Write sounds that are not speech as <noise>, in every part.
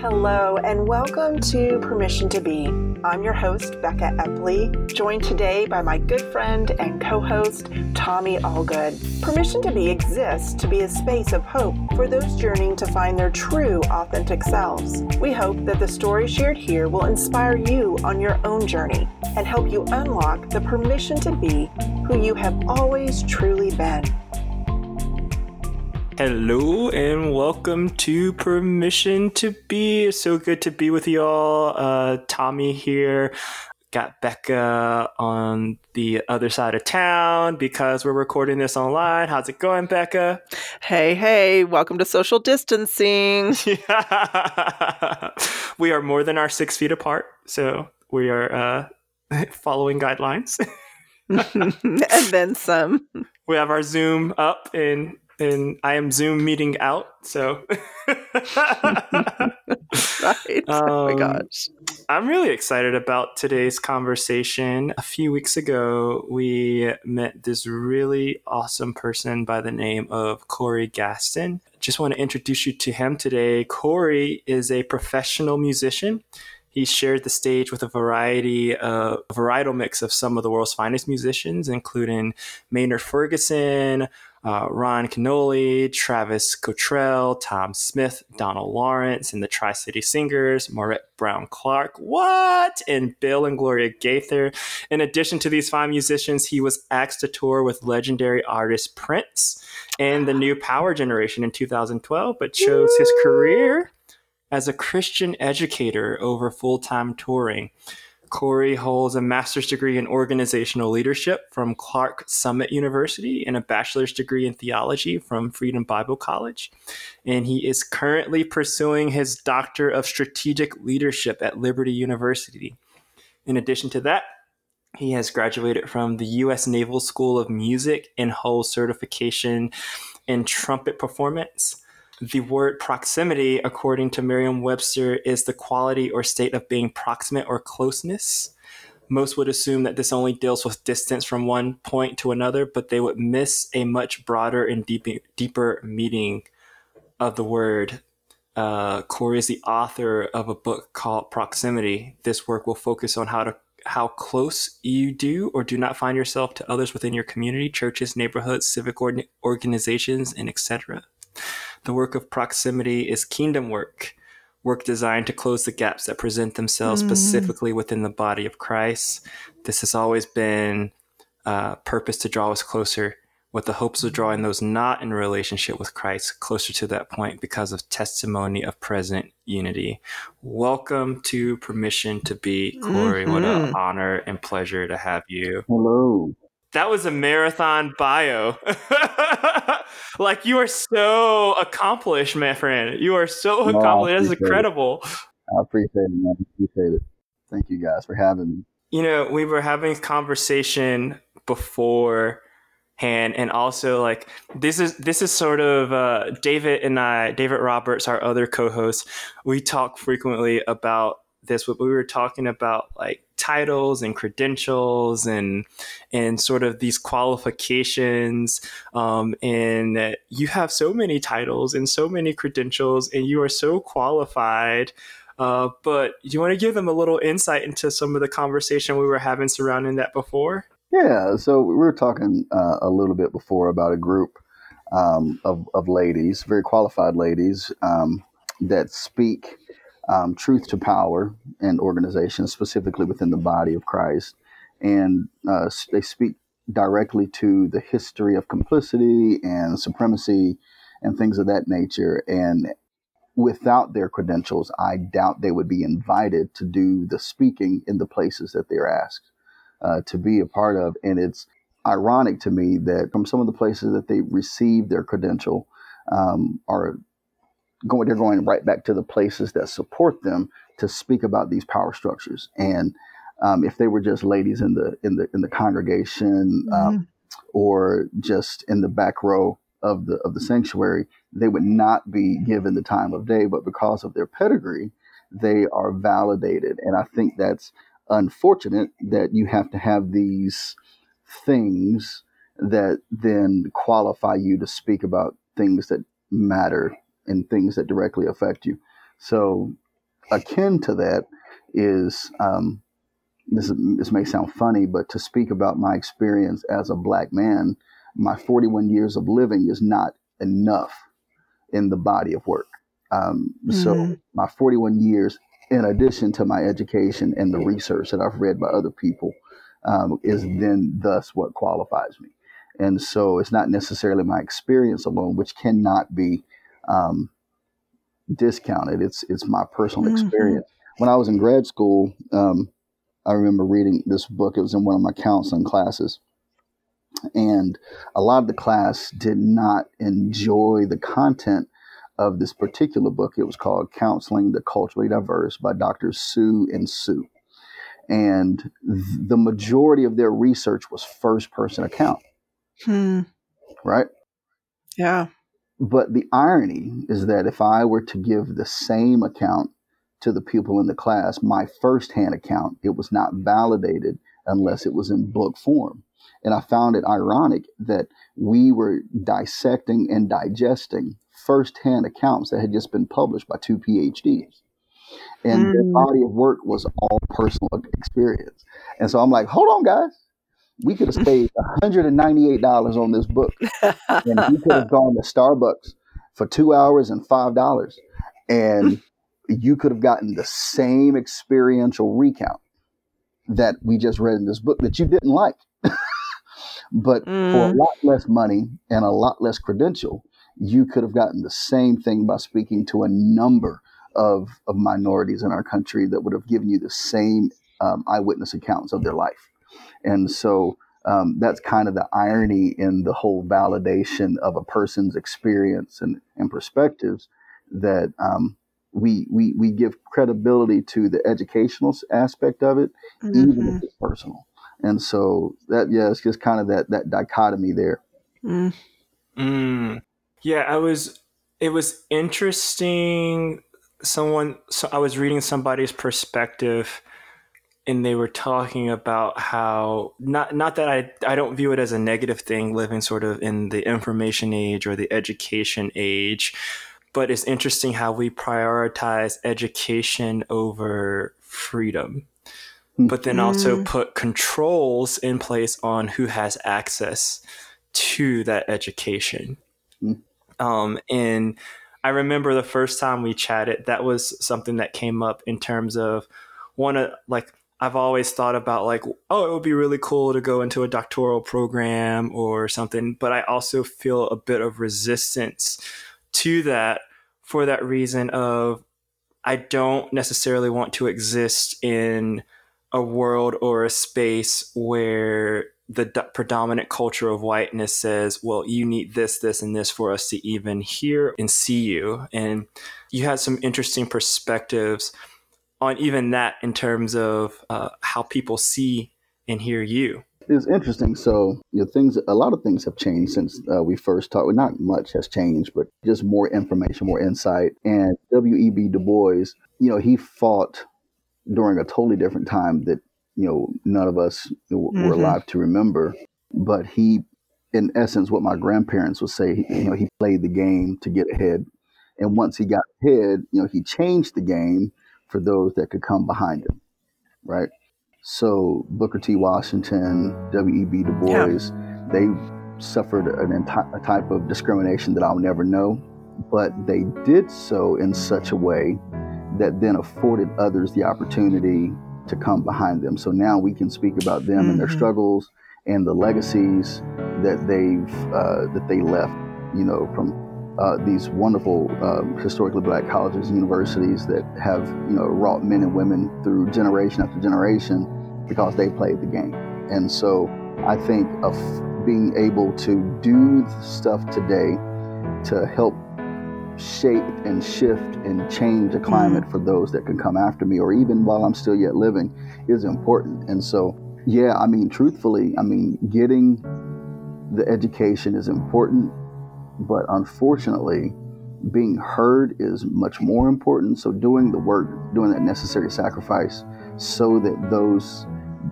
Hello, and welcome to Permission to Be. I'm your host, Becca Epley, joined today by my good friend and co host, Tommy Allgood. Permission to Be exists to be a space of hope for those journeying to find their true, authentic selves. We hope that the story shared here will inspire you on your own journey and help you unlock the permission to be who you have always truly been. Hello and welcome to Permission to Be. It's so good to be with y'all. Uh, Tommy here. Got Becca on the other side of town because we're recording this online. How's it going, Becca? Hey, hey, welcome to social distancing. <laughs> we are more than our six feet apart, so we are uh, <laughs> following guidelines. <laughs> and then some. We have our Zoom up and and I am Zoom meeting out. So, <laughs> right. Um, oh my um, gosh. I'm really excited about today's conversation. A few weeks ago, we met this really awesome person by the name of Corey Gaston. Just want to introduce you to him today. Corey is a professional musician. He shared the stage with a variety of a varietal mix of some of the world's finest musicians, including Maynard Ferguson, uh, Ron Kenoly, Travis Cottrell, Tom Smith, Donald Lawrence, and the Tri City Singers, Maurette Brown Clark, what? And Bill and Gloria Gaither. In addition to these fine musicians, he was asked to tour with legendary artist Prince and the New Power Generation in 2012, but chose his career as a Christian educator over full time touring. Corey holds a master's degree in organizational leadership from Clarks Summit University and a bachelor's degree in theology from Freedom Bible College. And he is currently pursuing his doctor of strategic leadership at Liberty University. In addition to that, he has graduated from the U.S. Naval School of Music and holds certification in trumpet performance. The word proximity, according to Merriam Webster, is the quality or state of being proximate or closeness. Most would assume that this only deals with distance from one point to another, but they would miss a much broader and deeper, deeper meaning of the word. Uh, Corey is the author of a book called Proximity. This work will focus on how to how close you do or do not find yourself to others within your community, churches, neighborhoods, civic organizations, and etc. The work of proximity is kingdom work, work designed to close the gaps that present themselves mm. specifically within the body of Christ. This has always been uh, purpose to draw us closer with the hopes of drawing those not in relationship with Christ closer to that point because of testimony of present unity. Welcome to Permission to Be, Corey. Mm-hmm. What an honor and pleasure to have you. Hello. That was a marathon bio. <laughs> like you are so accomplished, my friend. You are so no, accomplished. That's incredible. It. I appreciate it, man. I appreciate it. Thank you guys for having me. You know, we were having a conversation before hand and also like this is this is sort of uh, david and i david roberts our other co-host we talk frequently about this but we were talking about like titles and credentials and and sort of these qualifications um, and you have so many titles and so many credentials and you are so qualified uh, but you want to give them a little insight into some of the conversation we were having surrounding that before? Yeah so we were talking uh, a little bit before about a group um, of, of ladies very qualified ladies um, that speak um, truth to power and organizations, specifically within the body of Christ. And uh, they speak directly to the history of complicity and supremacy and things of that nature. And without their credentials, I doubt they would be invited to do the speaking in the places that they're asked uh, to be a part of. And it's ironic to me that from some of the places that they receive their credential um, are going they're going right back to the places that support them to speak about these power structures. And um, if they were just ladies in the in the in the congregation um, mm-hmm. um, or just in the back row of the of the sanctuary they would not be given the time of day. But because of their pedigree they are validated. And i think that's unfortunate that you have to have these things that then qualify you to speak about things that matter and things that directly affect you. So akin to that is um, this, this may sound funny, but to speak about my experience as a black man, my 41 years of living is not enough in the body of work. Um, mm-hmm. So my 41 years, in addition to my education and the research that I've read by other people, um, is then thus what qualifies me. And so it's not necessarily my experience alone, which cannot be um, discounted. It's it's my personal mm-hmm. experience. When I was in grad school, um, I remember reading this book. It was in one of my counseling classes, and a lot of the class did not enjoy the content of this particular book. It was called Counseling the Culturally Diverse by Dr. Sue and Sue, And the majority of their research was first person account. Hmm. Right? Yeah. But the irony is that if I were to give the same account to the people in the class, my firsthand account, it was not validated unless it was in book form. And I found it ironic that we were dissecting and digesting firsthand accounts that had just been published by two PhDs. And mm. the body of work was all personal experience. And so I'm like, hold on, guys. We could have <laughs> saved $198 on this book. and we could have <laughs> gone to Starbucks for two hours and $5. And you could have gotten the same experiential recount that we just read in this book that you didn't like. <laughs> but mm. for a mm. lot less money and a lot less credential, you could have gotten the same thing by speaking to a number of, of minorities in our country that would have given you the same um, eyewitness accounts of their life. And so um, that's kind of the irony in the whole validation of a person's experience and, and perspectives that um, we, we, we give credibility to the educational aspect of it, mm-hmm. even if it's personal. And so that, yeah, it's just kind of that, that dichotomy there. Mm. Mm. Yeah, I was, it was interesting. Someone, so I was reading somebody's perspective and they were talking about how not not that I I don't view it as a negative thing living sort of in the information age or the education age, but it's interesting how we prioritize education over freedom. But then also mm. put controls in place on who has access to that education. Mm. Um, and I remember the first time we chatted, that was something that came up in terms of one of like I've always thought about like, oh, it would be really cool to go into a doctoral program or something, but I also feel a bit of resistance to that for that reason of I don't necessarily want to exist in a world or a space where the d- predominant culture of whiteness says, well, you need this, this, and this for us to even hear and see you. And you had some interesting perspectives on even that in terms of uh, how people see and hear you. It's interesting. So, you know, things, a lot of things have changed since uh, we first talked. Well, not much has changed, but just more information, more insight. And W.E.B. Du Bois, you know, he fought during a totally different time that, you know, none of us were mm-hmm. alive to remember. But he, in essence, what my grandparents would say, you know, he played the game to get ahead. And once he got ahead, you know, he changed the game for those that could come behind him, right? So Booker T. Washington, W.E.B. Du Bois, yeah. they suffered an enti- a type of discrimination that I'll never know, but they did so in such a way that then afforded others the opportunity to come behind them. So now we can speak about them mm-hmm. and their mm-hmm. struggles and the legacies that they've uh, that they left, you know, from uh, these wonderful um, historically black colleges and universities that have you know wrought men and women through generation after generation because they played the game. And so I think of being able to do stuff today to help shape and shift and change a climate mm-hmm. for those that can come after me or even while I'm still yet living is important. And so yeah, I mean truthfully, I mean getting the education is important but unfortunately, being heard is much more important. So, doing the work, doing that necessary sacrifice, so that those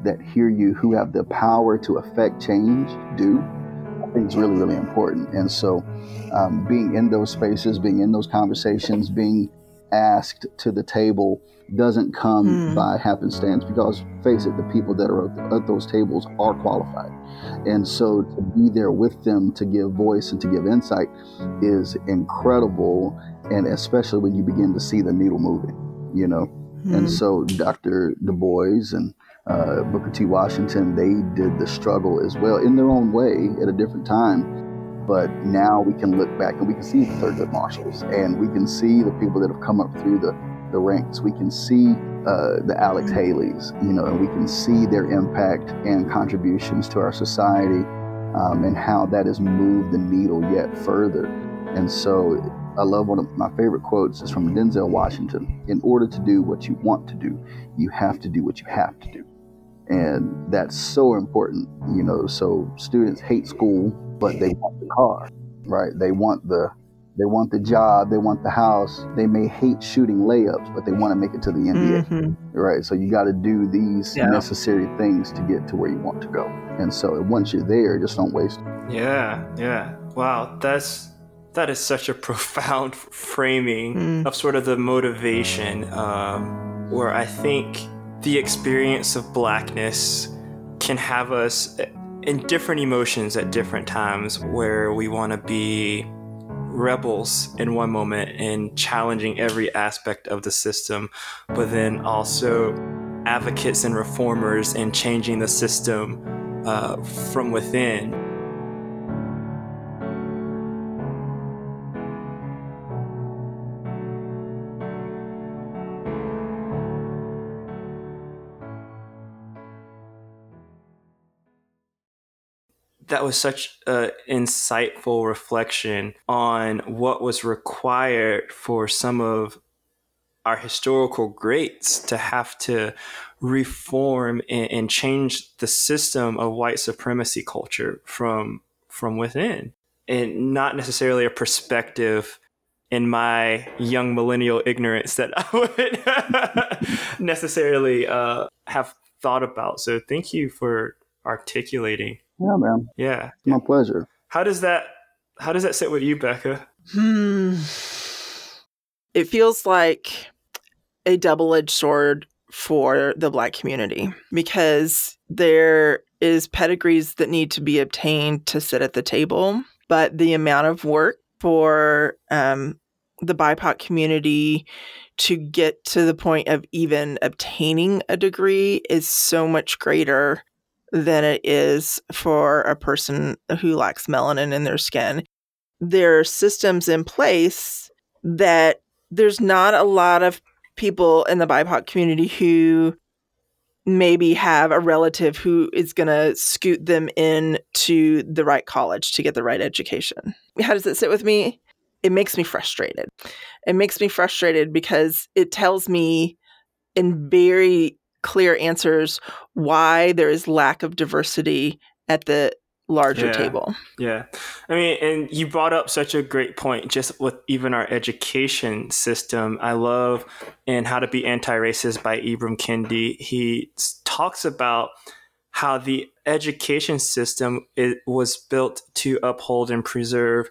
that hear you who have the power to affect change do, I think is really, really important. And so, um, being in those spaces, being in those conversations, being asked to the table doesn't come Hmm. by happenstance because face it the people that are at- those tables are qualified and so to be there with them to give voice and to give insight is incredible and especially when you begin to see the needle moving you know Hmm. and so Dr. Du Bois and uh, Booker T. Washington, they did the struggle as well in their own way at a different time. But now we can look back and we can see the Thurgood Marshalls and we can see the people that have come up through the, the ranks. We can see uh, the Alex Haleys, you know, and we can see their impact and contributions to our society um, and how that has moved the needle yet further. And so I love one of my favorite quotes is from Denzel Washington. In order to do what you want to do, you have to do what you have to do. And that's so important, you know. So students hate school, but they want the car, right? They want the they want the job, they want the house. They may hate shooting layups, but they want to make it to the NBA, Mhm. right? So you got to do these Yeah. necessary things to get to where you want to go. And so once you're there, just don't waste. Yeah, yeah. Wow, that's that is such a <laughs> profound framing Mm. of sort of the motivation, um, where I think the experience of blackness can have us in different emotions at different times, where we want to be rebels in one moment and challenging every aspect of the system, but then also advocates and reformers and changing the system uh, from within. That was such an insightful reflection on what was required for some of our historical greats to have to reform and, and change the system of white supremacy culture from from within and not necessarily a perspective in my young millennial ignorance that <laughs> I would necessarily uh, have thought about. So thank you for articulating. Yeah, man. Yeah. It's my pleasure. How does that how does that sit with you, Becca? Hmm. It feels like a double edged sword for the Black community because there is pedigrees that need to be obtained to sit at the table, but the amount of work for um, the BIPOC community to get to the point of even obtaining a degree is so much greater than it is for a person who lacks melanin in their skin. There are systems in place that there's not a lot of people in the BIPOC community who maybe have a relative who is going to scoot them in to the right college to get the right education. How does it sit with me? It makes me frustrated. It makes me frustrated because it tells me in very clear answers why there is lack of diversity at the larger Yeah. table. Yeah. I mean, and you brought up such a great point just with even our education system. I love in How to Be Anti Racist by Ibram Kendi. He talks about how the education system it was built to uphold and preserve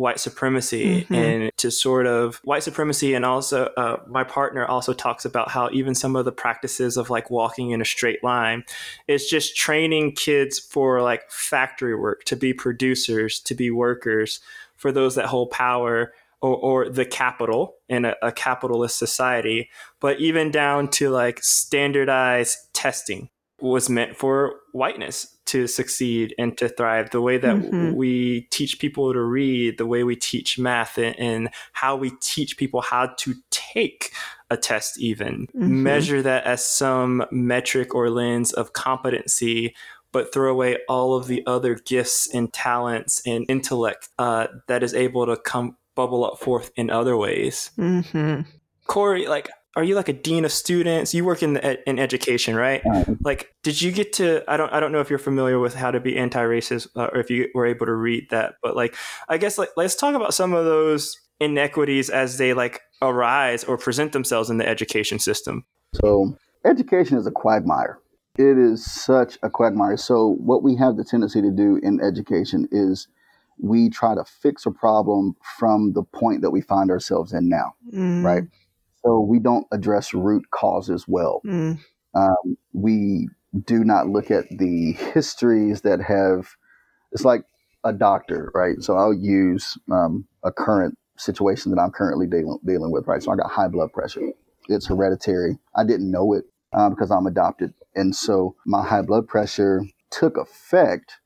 white supremacy Mhm. and to sort of white supremacy and also uh, my partner also talks about how even some of the practices of like walking in a straight line it's just training kids for like factory work to be producers to be workers for those that hold power or, or the capital in a, a capitalist society but even down to like standardized testing was meant for whiteness to succeed and to thrive the way that Mhm. we teach people to read the way we teach math and, and how we teach people how to take a test even Mhm. measure that as some metric or lens of competency but throw away all of the other gifts and talents and intellect uh, that is able to come bubble up forth in other ways hmm corey like are you like a dean of students you work in the, in education right like did you get to i don't i don't know if you're familiar with how to be anti-racist uh, or if you were able to read that but like i guess like let's talk about some of those inequities as they like arise or present themselves in the education system So, education is a quagmire. It is such a quagmire. So, what we have the tendency to do in education is we try to fix a problem from the point that we find ourselves in now, Mm. right? So we don't address root causes well. Mm. Um, we do not look at the histories that have. It's like a doctor, right? So I'll use um, a current situation that I'm currently dealing, dealing with, right? So I got high blood pressure. It's hereditary. I didn't know it um, because I'm adopted. And so my high blood pressure took effect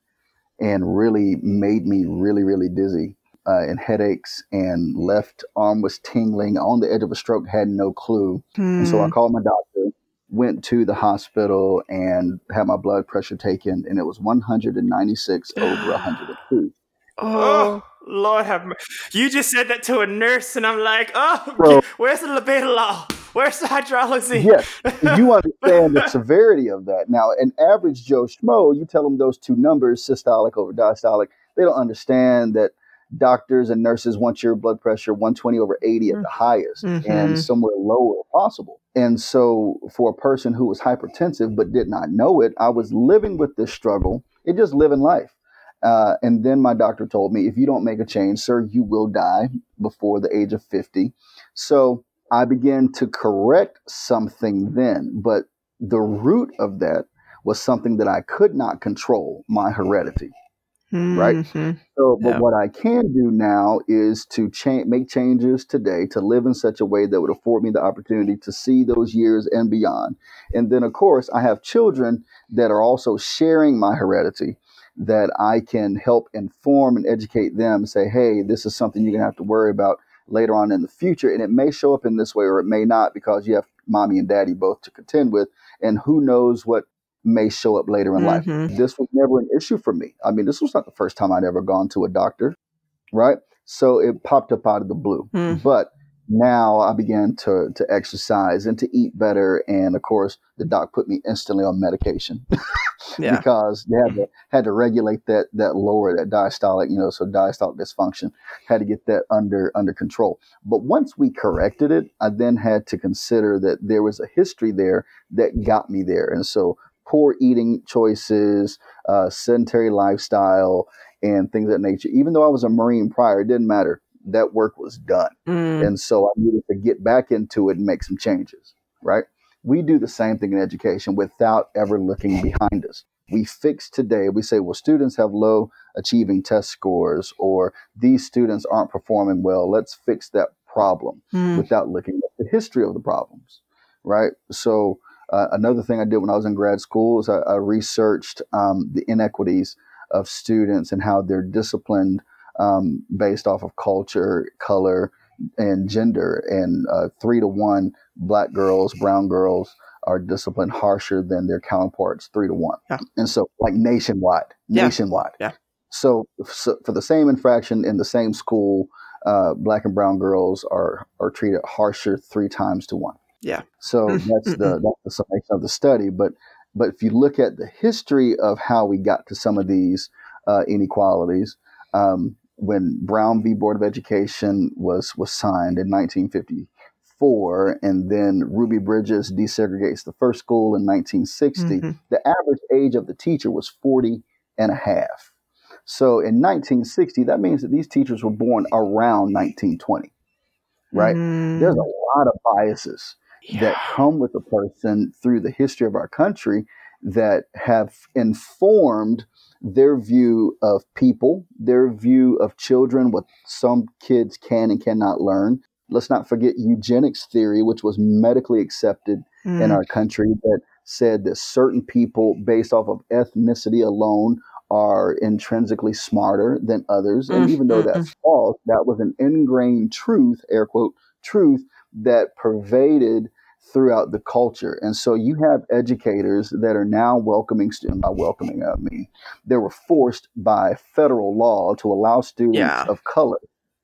and really made me really, really dizzy uh, and headaches and left arm was tingling on the edge of a stroke, had no clue. And so I Hmm. called my doctor, went to the hospital and had my blood pressure taken and it was 196 <gasps> over 102. Oh, Oh, Lord have mercy. You just said that to a nurse, and I'm like, oh, Bro. <laughs> where's the labetalol? Where's the hydroxy? Yes, <laughs> you understand the severity of that. Now, an average Joe Schmo, you tell them those two numbers, systolic over diastolic, they don't understand that doctors and nurses want your blood pressure 120 over 80 at the highest Mhm. and somewhere lower if possible. And so, for a person who was hypertensive but did not know it, I was living with this struggle and just living life. Uh, and then my doctor told me, if you don't make a change, sir, you will die before the age of 50. So I began to correct something then, but the root of that was something that I could not control my heredity. Right. Mhm. So, but Yeah. what I can do now is to cha- make changes today to live in such a way that would afford me the opportunity to see those years and beyond. And then, of course, I have children that are also sharing my heredity that I can help inform and educate them and say, hey, this is something you're going to have to worry about later on in the future. And it may show up in this way or it may not because you have mommy and daddy both to contend with. And who knows what may show up later in life. Mhm. This was never an issue for me. I mean, this was not the first time I'd ever gone to a doctor, right? So it popped up out of the blue. Hmm. But now I began to to exercise and to eat better, and of course, the doc put me instantly on medication <laughs> Yeah. because they had to had to regulate that that lower that diastolic, you know, so diastolic dysfunction had to get that under under control. But once we corrected it, I then had to consider that there was a history there that got me there, and so poor eating choices, uh, sedentary lifestyle, and things of that nature. Even though I was a Marine prior, it didn't matter. That work was done. Mm. And so I needed to get back into it and make some changes, right? We do the same thing in education without ever looking behind us. We fix today, we say, well, students have low achieving test scores, or these students aren't performing well. Let's fix that problem Mm. without looking at the history of the problems, right? So, uh, another thing I did when I was in grad school is I, I researched um, the inequities of students and how they're disciplined um, based off of culture, color, and gender. And uh, three to one, black girls, brown girls are disciplined harsher than their counterparts, three to one. Yeah. And so, like nationwide, Yeah. nationwide. Yeah. So, so, for the same infraction in the same school, uh, black and brown girls are are treated harsher three times to one. Yeah. So <laughs> that's the that's the summation of the study. But but if you look at the history of how we got to some of these uh, inequalities, um, when Brown v. Board of Education was was signed in 1954, and then Ruby Bridges desegregates the first school in 1960, Mhm. the average age of the teacher was 40 and a half. So in 1960, that means that these teachers were born around 1920, right? Mm. There's a lot of biases that come with a person through the history of our country that have informed their view of people, their view of children, what some kids can and cannot learn. Let's not forget eugenics theory, which was medically accepted in Mm. our country, that said that certain people, based off of ethnicity alone, are intrinsically smarter than others. And Mm, even though mm, that's false, that was an ingrained truth, air quote, truth that pervaded throughout the culture. And so you have educators that are now welcoming students, by welcoming, I mean, they were forced by federal law to allow students Yeah. of color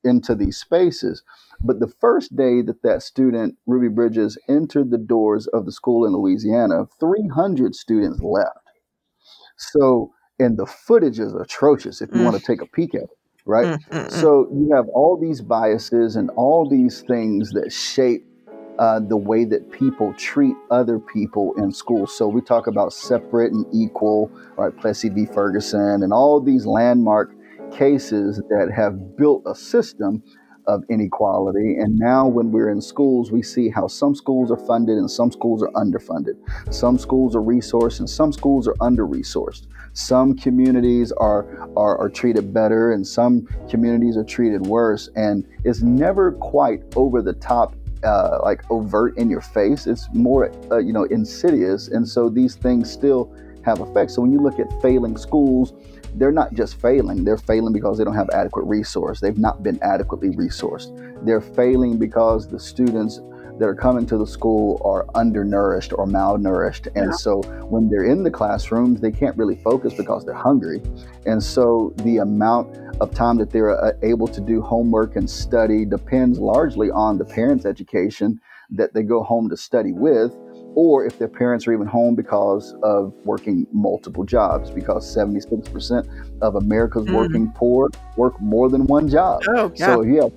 into these spaces. But the first day that that student, Ruby Bridges, entered the doors of the school in Louisiana, 300 students left. So, and the footage is atrocious if you Mm. want to take a peek at it, right? Mm, mm, mm. So you have all these biases and all these things that shape uh, the way that people treat other people in school. So we talk about separate and equal, right? Plessy v. Ferguson, and all these landmark cases that have built a system of inequality. And now, when we're in schools, we see how some schools are funded and some schools are underfunded. Some schools are resourced and some schools are under resourced. Some communities are, are, are treated better and some communities are treated worse. And it's never quite over the top uh, like overt in your face. It's more, uh, you know, insidious, and so these things still have effects. So when you look at failing schools, they're not just failing, they're failing because they don't have adequate resource. They've not been adequately resourced. They're failing because the students that are coming to the school are undernourished or malnourished. And yeah. so when they're in the classrooms, they can't really focus because they're hungry. And so the amount of time that they're uh, able to do homework and study depends largely on the parents' education that they go home to study with or if their parents are even home because of working multiple jobs, because 76% of America's mm. working poor work more than one job. Oh, yeah. So yeah,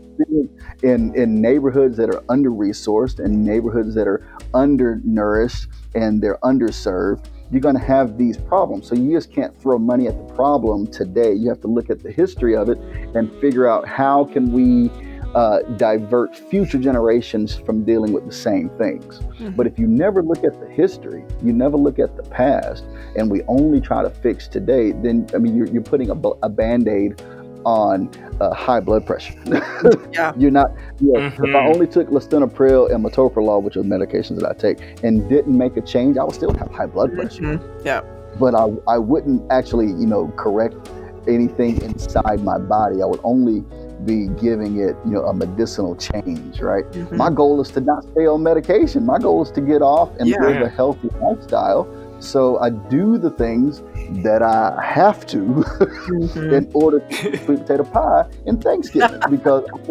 in in neighborhoods that are under resourced and neighborhoods that are undernourished and they're underserved, you're going to have these problems. So you just can't throw money at the problem today. You have to look at the history of it and figure out how can we uh, divert future generations from dealing with the same things. Mm-hmm. But if you never look at the history, you never look at the past, and we only try to fix today, then I mean, you're, you're putting a, a band aid on uh, high blood pressure. <laughs> yeah. You're not, you know, mm-hmm. if I only took lisinopril and metoprolol, which are medications that I take, and didn't make a change, I would still have high blood pressure. Mm-hmm. Yeah. But I, I wouldn't actually, you know, correct anything inside my body. I would only be giving it, you know, a medicinal change, right? Mm-hmm. My goal is to not stay on medication. My goal is to get off and yeah. live a healthy lifestyle. So I do the things that I have to <laughs> mm-hmm. in order to eat sweet potato pie in Thanksgiving <laughs> because <laughs>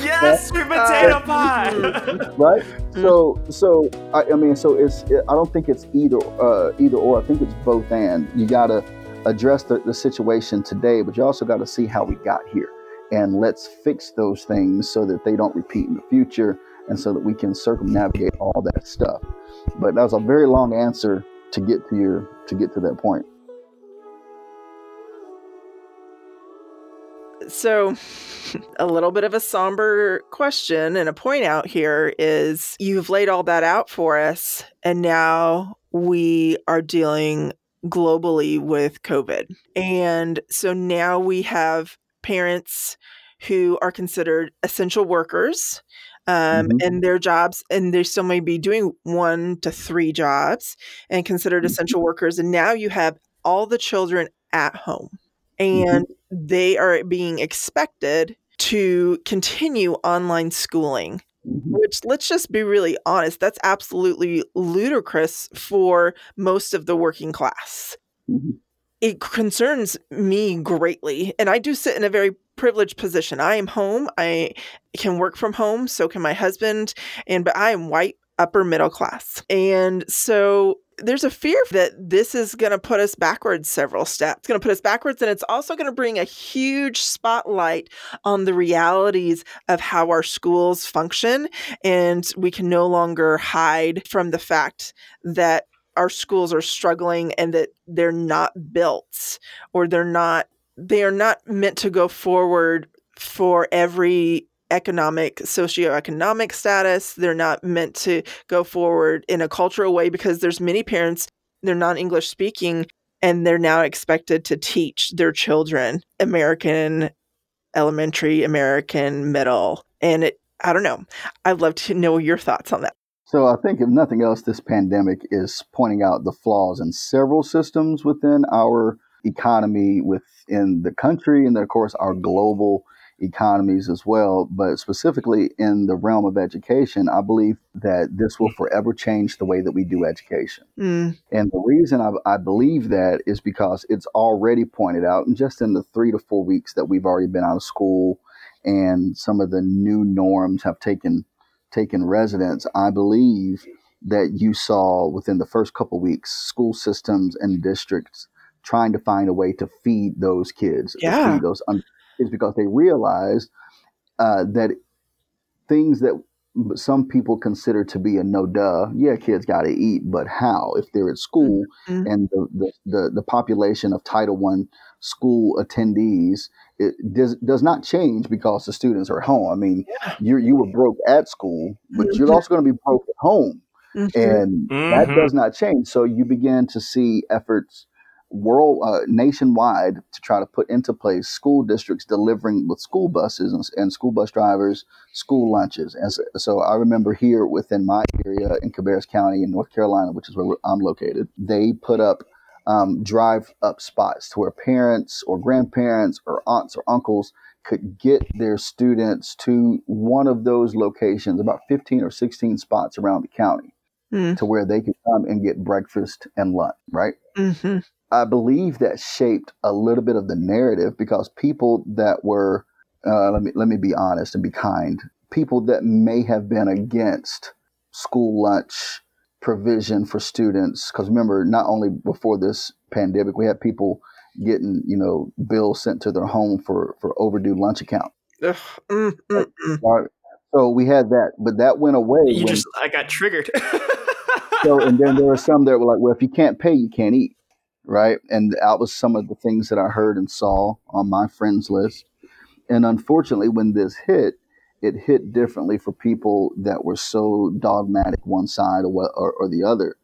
yes, sweet potato pie. right. Mm. So, so I, I, mean, so it's. I don't think it's either, uh, either or. I think it's both and. You gotta address the, the situation today, but you also got to see how we got here. And let's fix those things so that they don't repeat in the future and so that we can circumnavigate all that stuff. But that was a very long answer to get to your to get to that point. So, <laughs> a little bit of a somber question and a point out here is you've laid all that out for us, and now we are dealing globally with COVID. And so now we have parents who are considered essential workers um, mm-hmm. and their jobs, and they still may be doing one to three jobs and considered mm-hmm. essential workers. And now you have all the children at home mm-hmm. and mm-hmm. they are being expected to continue online schooling Mm-hmm. Which, let's just be really honest, that's absolutely ludicrous for most of the working class. Mm-hmm. It concerns me greatly. And I do sit in a very privileged position. I am home. I can work from home. So can my husband. And, but I am white, upper middle class. And so there's a fear that this is going to put us backwards several steps. It's going to put us backwards, and it's also going to bring a huge spotlight on the realities of how our schools function. And we can no longer hide from the fact that our schools are struggling and that they're not built or they're not they are not meant to go forward for every economic socioeconomic status. They're not meant to go forward in a cultural way because there's many parents they're non-english speaking and they're now expected to teach their children american elementary american middle and it i don't know. I'd love to know your thoughts on that. So i think if nothing else this pandemic is pointing out the flaws in several systems within our economy within the country and then of course our global economies as well. But specifically in the realm of education, I believe that this will forever change the way that we do education. Mm. And the reason I, I, believe that is because it's already pointed out, and just in the three to four weeks that we've already been out of school and some of the new norms have taken taken residence, I believe that you saw within the first couple weeks school systems and districts trying to find a way to feed those kids, yeah. feed those is because they realized uh, that things that some people consider to be a no duh. Yeah, kids got to eat, but how? If they're at school mm-hmm. and the, the, the, the, population of Title One school attendees it does does not change because the students are home. I mean, yeah. you you were broke at school, but mm-hmm. you're also going to be broke at home, mm-hmm. and mm-hmm. that does not change. So you begin to see efforts world uh, nationwide to try to put into place school districts delivering with school buses and, and school bus drivers school lunches. And so, so, I remember here within my area in Cabarrus County in North Carolina, which is where I'm located, they put up um, drive up spots to where parents or grandparents or aunts or uncles could get their students to one of those locations, about 15 or 16 spots around the county, mm. to where they could come and get breakfast and lunch, right? Mm-hmm. I believe that shaped a little bit of the narrative because people that were, uh, let me let me be honest and be kind, people that may have been against school lunch provision for students because remember not only before this pandemic we had people getting you know bills sent to their home for for overdue lunch account. Mm, mm, mm. so we had that but that went away you when, just i got triggered. <laughs> So and then there were some that were like well if you can't pay you can't eat right and that was some of the things that i heard and saw on my friends list and unfortunately when this hit it hit differently for people that were so dogmatic one side or, or, or the other.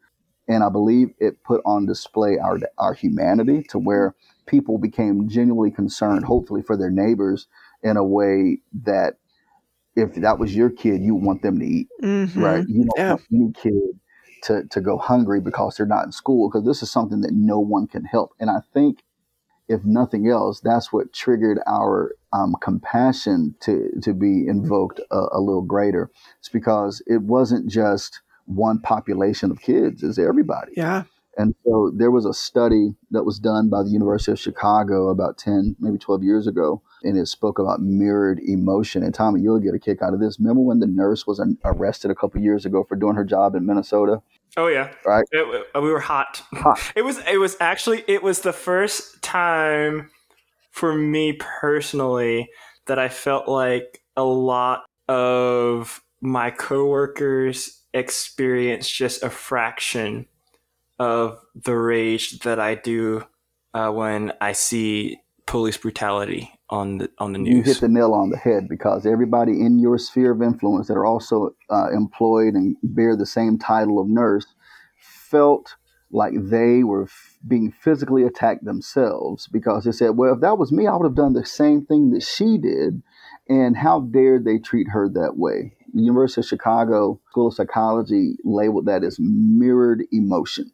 And I believe it put on display our, our humanity to where people became genuinely concerned, hopefully for their neighbors, in a way that if that was your kid, you want them to eat, mm-hmm. right? You don't yeah. want any kid to, to go hungry because they're not in school, because this is something that no one can help. And I think if nothing else, that's what triggered our um, compassion to to be invoked a, a, little greater. It's because it wasn't just one population of kids; it's everybody. Yeah. And so there was a study that was done by the University of Chicago about 10, maybe 12 years ago, and it spoke about mirrored emotion. And Tommy, you'll get a kick out of this. Remember when the nurse was arrested a couple years ago for doing her job in Minnesota? Oh yeah, right. It, uh, we were hot. hot. <laughs> It was. It was actually. It was the first time for me personally that I felt like a lot of my coworkers experienced just a fraction of the rage that I do uh, when I see police brutality on the on the news. You hit the nail on the head because everybody in your sphere of influence that are also uh, employed and bear the same title of nurse felt like they were f- being physically attacked themselves because they said, "Well, if that was me, I would have done the same thing that she did." And how dared they treat her that way? The University of Chicago School of Psychology labeled that as mirrored emotion.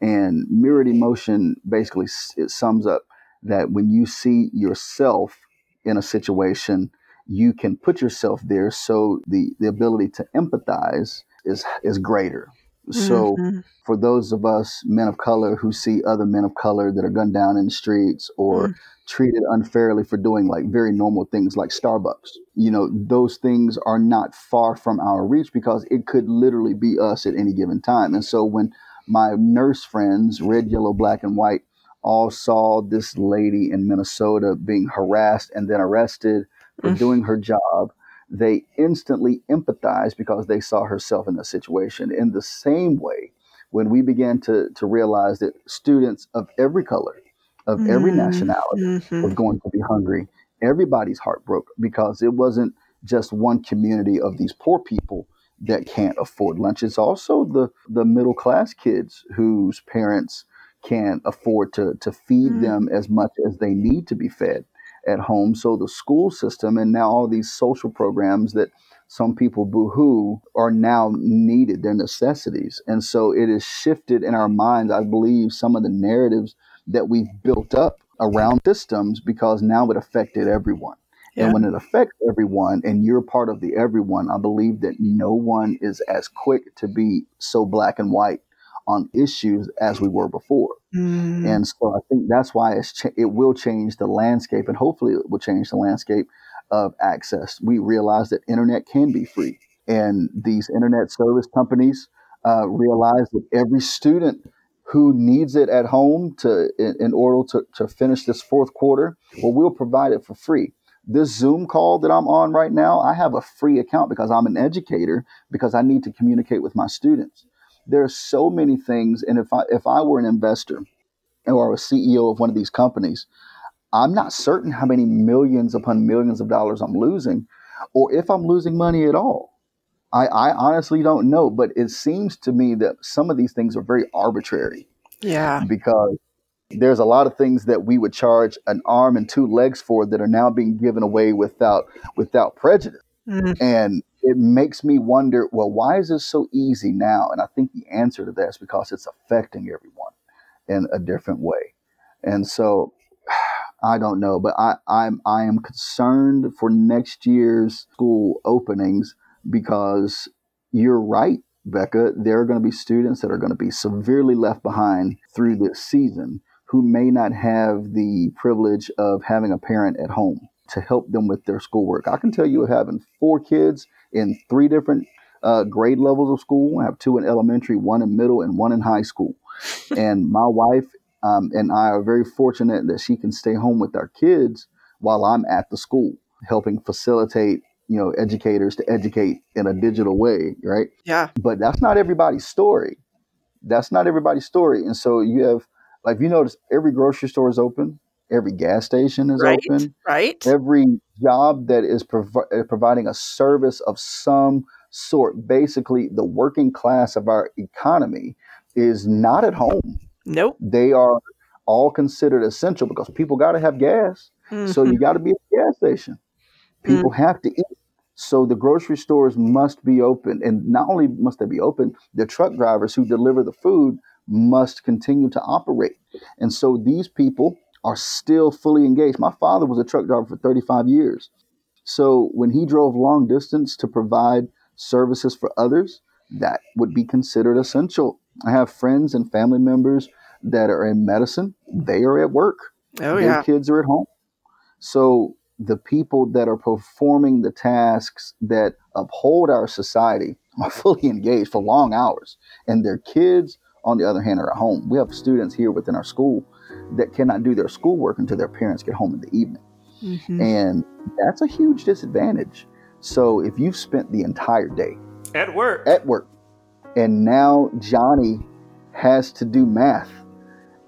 And mirrored emotion basically it sums up that when you see yourself in a situation, you can put yourself there so the, the ability to empathize is is greater. So mm-hmm. for those of us men of color who see other men of color that are gunned down in the streets or mm. treated unfairly for doing like very normal things like Starbucks, you know, those things are not far from our reach because it could literally be us at any given time. And so when my nurse friends, red, yellow, black, and white, all saw this lady in Minnesota being harassed and then arrested for mm. doing her job, they instantly empathized because they saw herself in the situation. In the same way, when we began to, to realize that students of every color, of mm. every nationality, mm-hmm. were going to be hungry, everybody's heart broke because it wasn't just one community of these poor people that can't afford lunch. It's also the, the middle class kids whose parents can't afford to, to feed mm. them as much as they need to be fed at home. So the school system and now all these social programs that some people boohoo are now needed, they're necessities. And so it has shifted in our minds, I believe, some of the narratives that we've built up around systems because now it affected everyone. Yeah. And when it affects everyone and you're part of the everyone, I believe that no one is as quick to be so black and white on issues as we were before. Mm. And so I think that's why it's cha- it will change the landscape, and hopefully it will change the landscape of access. We realize that internet can be free, and these internet service companies uh, realize that every student who needs it at home to in, in order to, to finish this fourth quarter, well, we'll provide it for free this Zoom call that I'm on right now, I have a free account because I'm an educator because I need to communicate with my students there are so many things and if i if i were an investor or a ceo of one of these companies I'm not certain how many millions upon millions of dollars I'm losing, or if I'm losing money at all. I, I honestly don't know, but it seems to me that some of these things are very arbitrary Yeah. because there's a lot of things that we would charge an arm and two legs for that are now being given away without without prejudice. Mm, And it makes me wonder, well, why is this so easy now? And I think the answer to that is because it's affecting everyone in a different way. And so <sighs> I don't know, but I, I'm I am concerned for next year's school openings because you're right, Becca. There are going to be students that are going to be severely left behind through this season who may not have the privilege of having a parent at home to help them with their schoolwork. I can tell you, having four kids in three different uh, grade levels of school. I have two in elementary, one in middle, and one in high school. and my wife um, and I are very fortunate that she can stay home with our kids while I'm at the school, helping facilitate, you know, educators to educate in a digital way, right? yeah. But that's not everybody's story. That's not everybody's story. And so you have, like, you notice every grocery store is open, every gas station is Right. open, Right. every job that is provi- uh, providing a service of some sort, basically the working class of our economy, is not at home. Nope. They are all considered essential because people got to have gas. So Mhm. you got to be at the gas station. People have to eat. So the grocery stores must be open. And not only must they be open, the truck drivers who deliver the food must continue to operate. And so these people are still fully engaged. My father was a truck driver for 35 years. So when he drove long distance to provide services for others, that would be considered essential. I have friends and family members that are in medicine, they are at work oh their yeah. kids are at home. So the people that are performing the tasks that uphold our society are <laughs> fully engaged for long hours, and their kids, on the other hand, are at home. We have students here within our school that cannot do their schoolwork until their parents get home in the evening, Mhm. and that's a huge disadvantage. So if you've spent the entire day At work. at work. And now Johnny has to do math.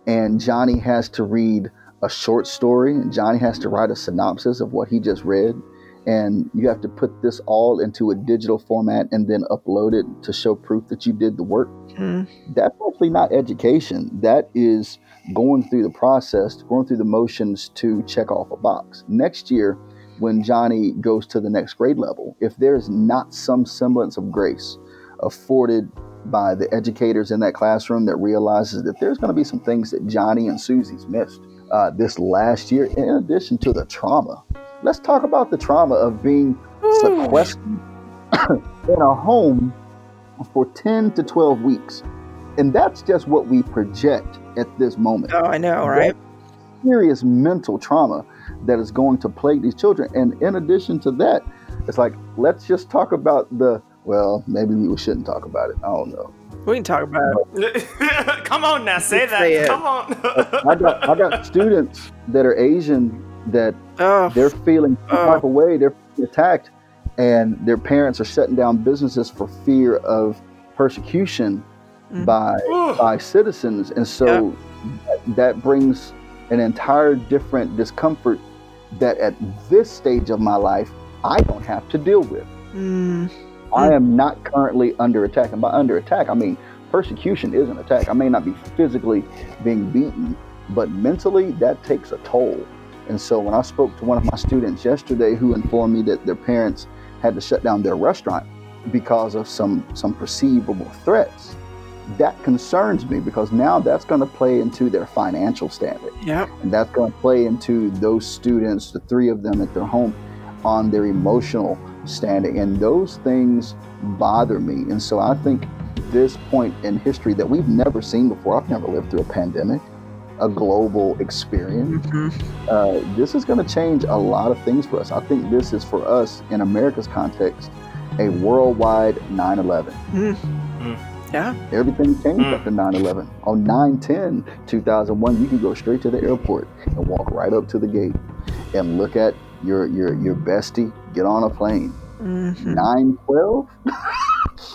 And Johnny has to read a short story. And Johnny has to write a synopsis of what he just read. And you have to put this all into a digital format and then upload it to show proof that you did the work. Mm. That's actually not education. That is going through the process, going through the motions to check off a box. Next year, when Johnny goes to the next grade level, if there's not some semblance of grace afforded by the educators in that classroom that realizes that there's going to be some things that Johnny and Susie's missed uh, this last year, in addition to the trauma. Let's talk about the trauma of being sequestered hmm. in a home for 10 to 12 weeks. And that's just what we project at this moment Oh, I know, right? serious mental trauma that is going to plague these children. And in addition to that, it's like, let's just talk about the, well, maybe we shouldn't talk about it. I don't know. We can talk about it. <laughs> Come on now, say that. Say. Come on. I got, I got <laughs> students that are Asian that Oh, they're feeling some Oh. type of way, they're attacked, and their parents are shutting down businesses for fear of persecution Mm. by Ooh. by citizens, and so that, that brings an entire different discomfort that at this stage of my life I don't have to deal with. mm, I am not currently under attack, and by under attack I mean persecution is an attack. I may not be physically being beaten, but mentally that takes a toll. And so when I spoke to one of my students yesterday who informed me that their parents had to shut down their restaurant because of some some perceivable threats, that concerns me because now that's going to play into their financial standing. yep. And that's going to play into those students, the three of them at their home, on their emotional standing. And those things bother me. And so I think this point in history that we've never seen before, I've never lived through a pandemic, a global experience. Mhm. Uh, this is going to change a lot of things for us. I think this is for us in America's context a worldwide 9 11. Mm. Mm. Yeah. Everything changed Mm. after 9 11. On 9 10 2001, you can go straight to the airport and walk right up to the gate and look at your, your, your bestie get on a plane. Mhm. 9 12,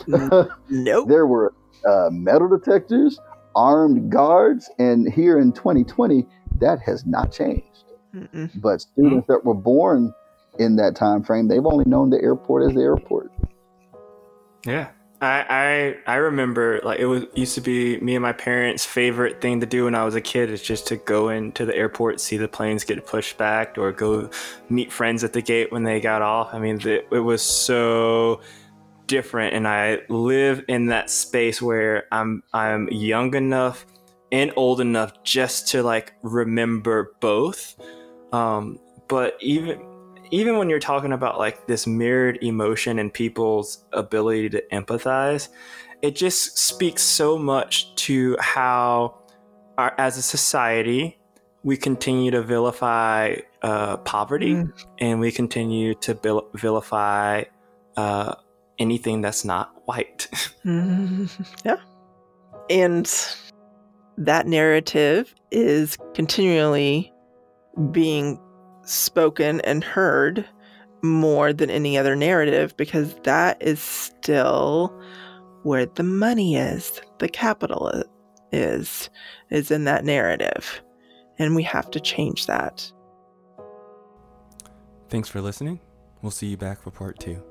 <laughs> Nope. there were uh, metal detectors, armed guards, and here in 2020, that has not changed. Mm-mm. But students mm-hmm. that were born in that time frame, they've only known the airport as the airport. Yeah. I, I I remember like it was used to be me and my parents' favorite thing to do when I was a kid is just to go into the airport, see the planes get pushed back, or go meet friends at the gate when they got off. I mean, the, it was so different, and I live in that space where I'm I'm young enough and old enough just to like remember both. Um, but even even when you're talking about like this mirrored emotion and people's ability to empathize, it just speaks so much to how, our, as a society, we continue to vilify uh, poverty mm. and we continue to vil- vilify uh, anything that's not white. <laughs> mm, <laughs> yeah. And that narrative is continually being spoken and heard more than any other narrative because that is still where the money is, the capital is, is in that narrative. And we have to change that. Thanks for listening. We'll see you back for part two.